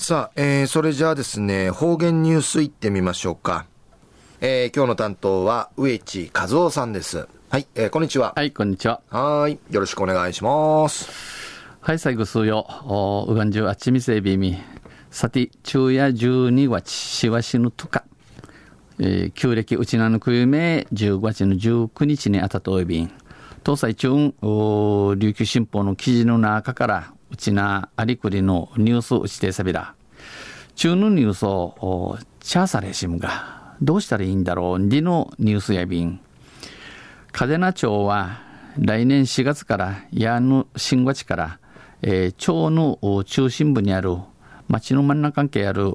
さあ、えー、それじゃあですね、方言ニュースいってみましょうか。えー、今日の担当は植地和夫さんです。はい、えー、こんにちは。はい、こんにちは。はい、よろしくお願いします。はい、最後数よ、おうがんじゅうあっちみせびみ、さて、昼夜12月、しわしぬとか、えー、旧暦うちなぬくゆめ、15月の19日にあたとおびん、東西中、琉球新報の記事の中から、うちなありくりのニュースうちてさびら。中のニュースを、チャーサレシムが、どうしたらいいんだろう、りのニュースやびん。嘉手納町は、来年4月から、矢野新町から、えー、町の中心部にある、町の真ん中関係ある、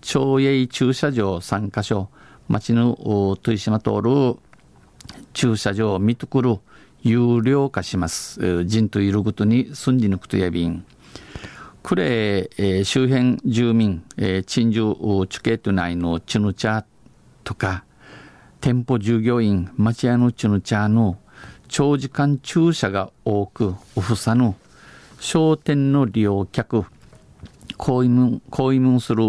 町営駐車場3カ所、町の豊島通る駐車場を見とくる有料化します。人といることに住んで抜くとやびん。クレ、えー、周辺住民、えー、鎮守チケット内のチヌチャとか、店舗従業員、町屋のチヌチャの長時間駐車が多く、おふさぬ、商店の利用客、行為問、行為問する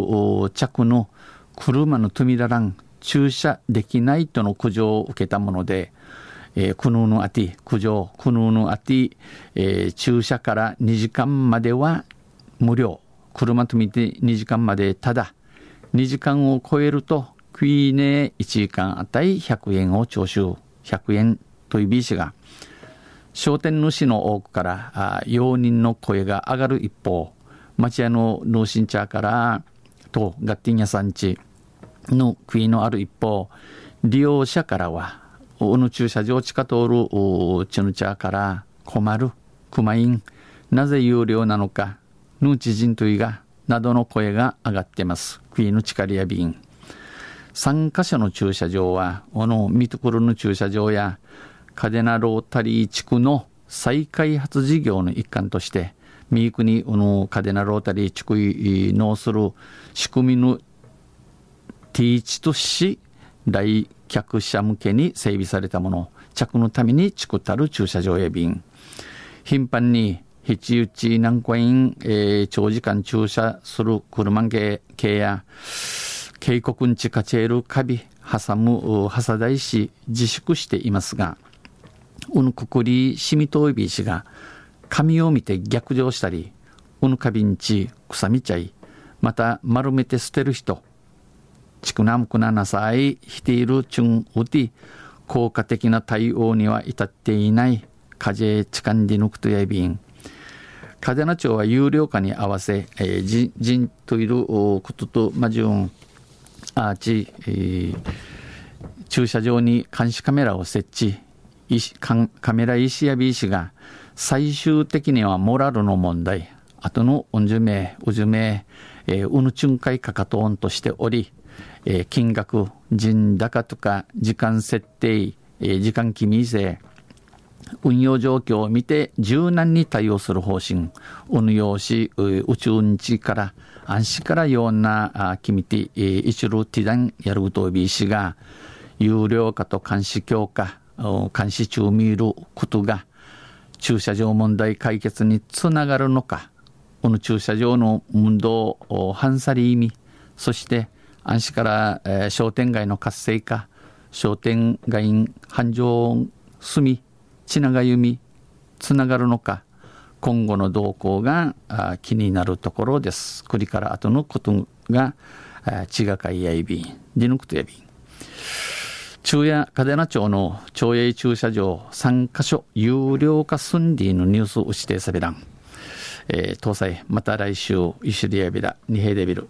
着の車の富だらん、駐車できないとの苦情を受けたもので、えー、クヌーのあて、苦情、クヌーのあて、えー、駐車から2時間までは無料。車と見て2時間までただ。2時間を超えると、クイーネ1時間あたり100円を徴収。100円というビーシが、商店主の多くから、あ容認の声が上がる一方、町屋の農心茶から、と、ガッティン屋さんちのクイのある一方、利用者からは、おの駐車場地下通るチヌチャーから困る、クマイン、なぜ有料なのか、ヌーチ人といが、などの声が上がってます。クイーのチカリアビン。3カ所の駐車場は、このミトクルの駐車場や、カデナロータリー地区の再開発事業の一環として、ミークに、このカデナロータリー地区のする仕組みのティーチとし、来客者向けに整備されたもの、着のために作ったる駐車場や便。頻繁に、ひち打ち南海院、えー、長時間駐車する車系や、渓谷んちかちえるカビ、挟む、挟大し、自粛していますが、うぬくくりしみといびしが、髪を見て逆上したり、うぬかびんち、草みちゃい、また丸めて捨てる人、ちくなむくななさい、ひているちゅんうて、効果的な対応には至っていない、風ちかんでぬくとやびん。嘉手納町は有料化に合わせ、えー、人といることと、まじゅん、アーチ、えー、駐車場に監視カメラを設置、カメラ石やビー氏が、最終的にはモラルの問題、後のうんじゅめ、うじゅめ、えー、うぬちゅんかいかかとんとしており、えー、金額、人高とか時間設定、えー、時間決め制、運用状況を見て柔軟に対応する方針、運用し、宇宙んちから安心からような決めて、一路ティダンやるとびしが、有料化と監視強化、監視中見ることが、駐車場問題解決につながるのか、この駐車場の運動、反サリ意味、そして安市から、えー、商店街の活性化、商店街繁盛住み、血長ゆみ、つながるのか、今後の動向があ気になるところです。栗から後のことが、血がかいやいびん、りぬくとやびん。中夜嘉手納町の町営駐車場3カ所有料化寸理のニュースを指定さびらん。えー、搭載、また来週、一緒でやびら、二平でびる。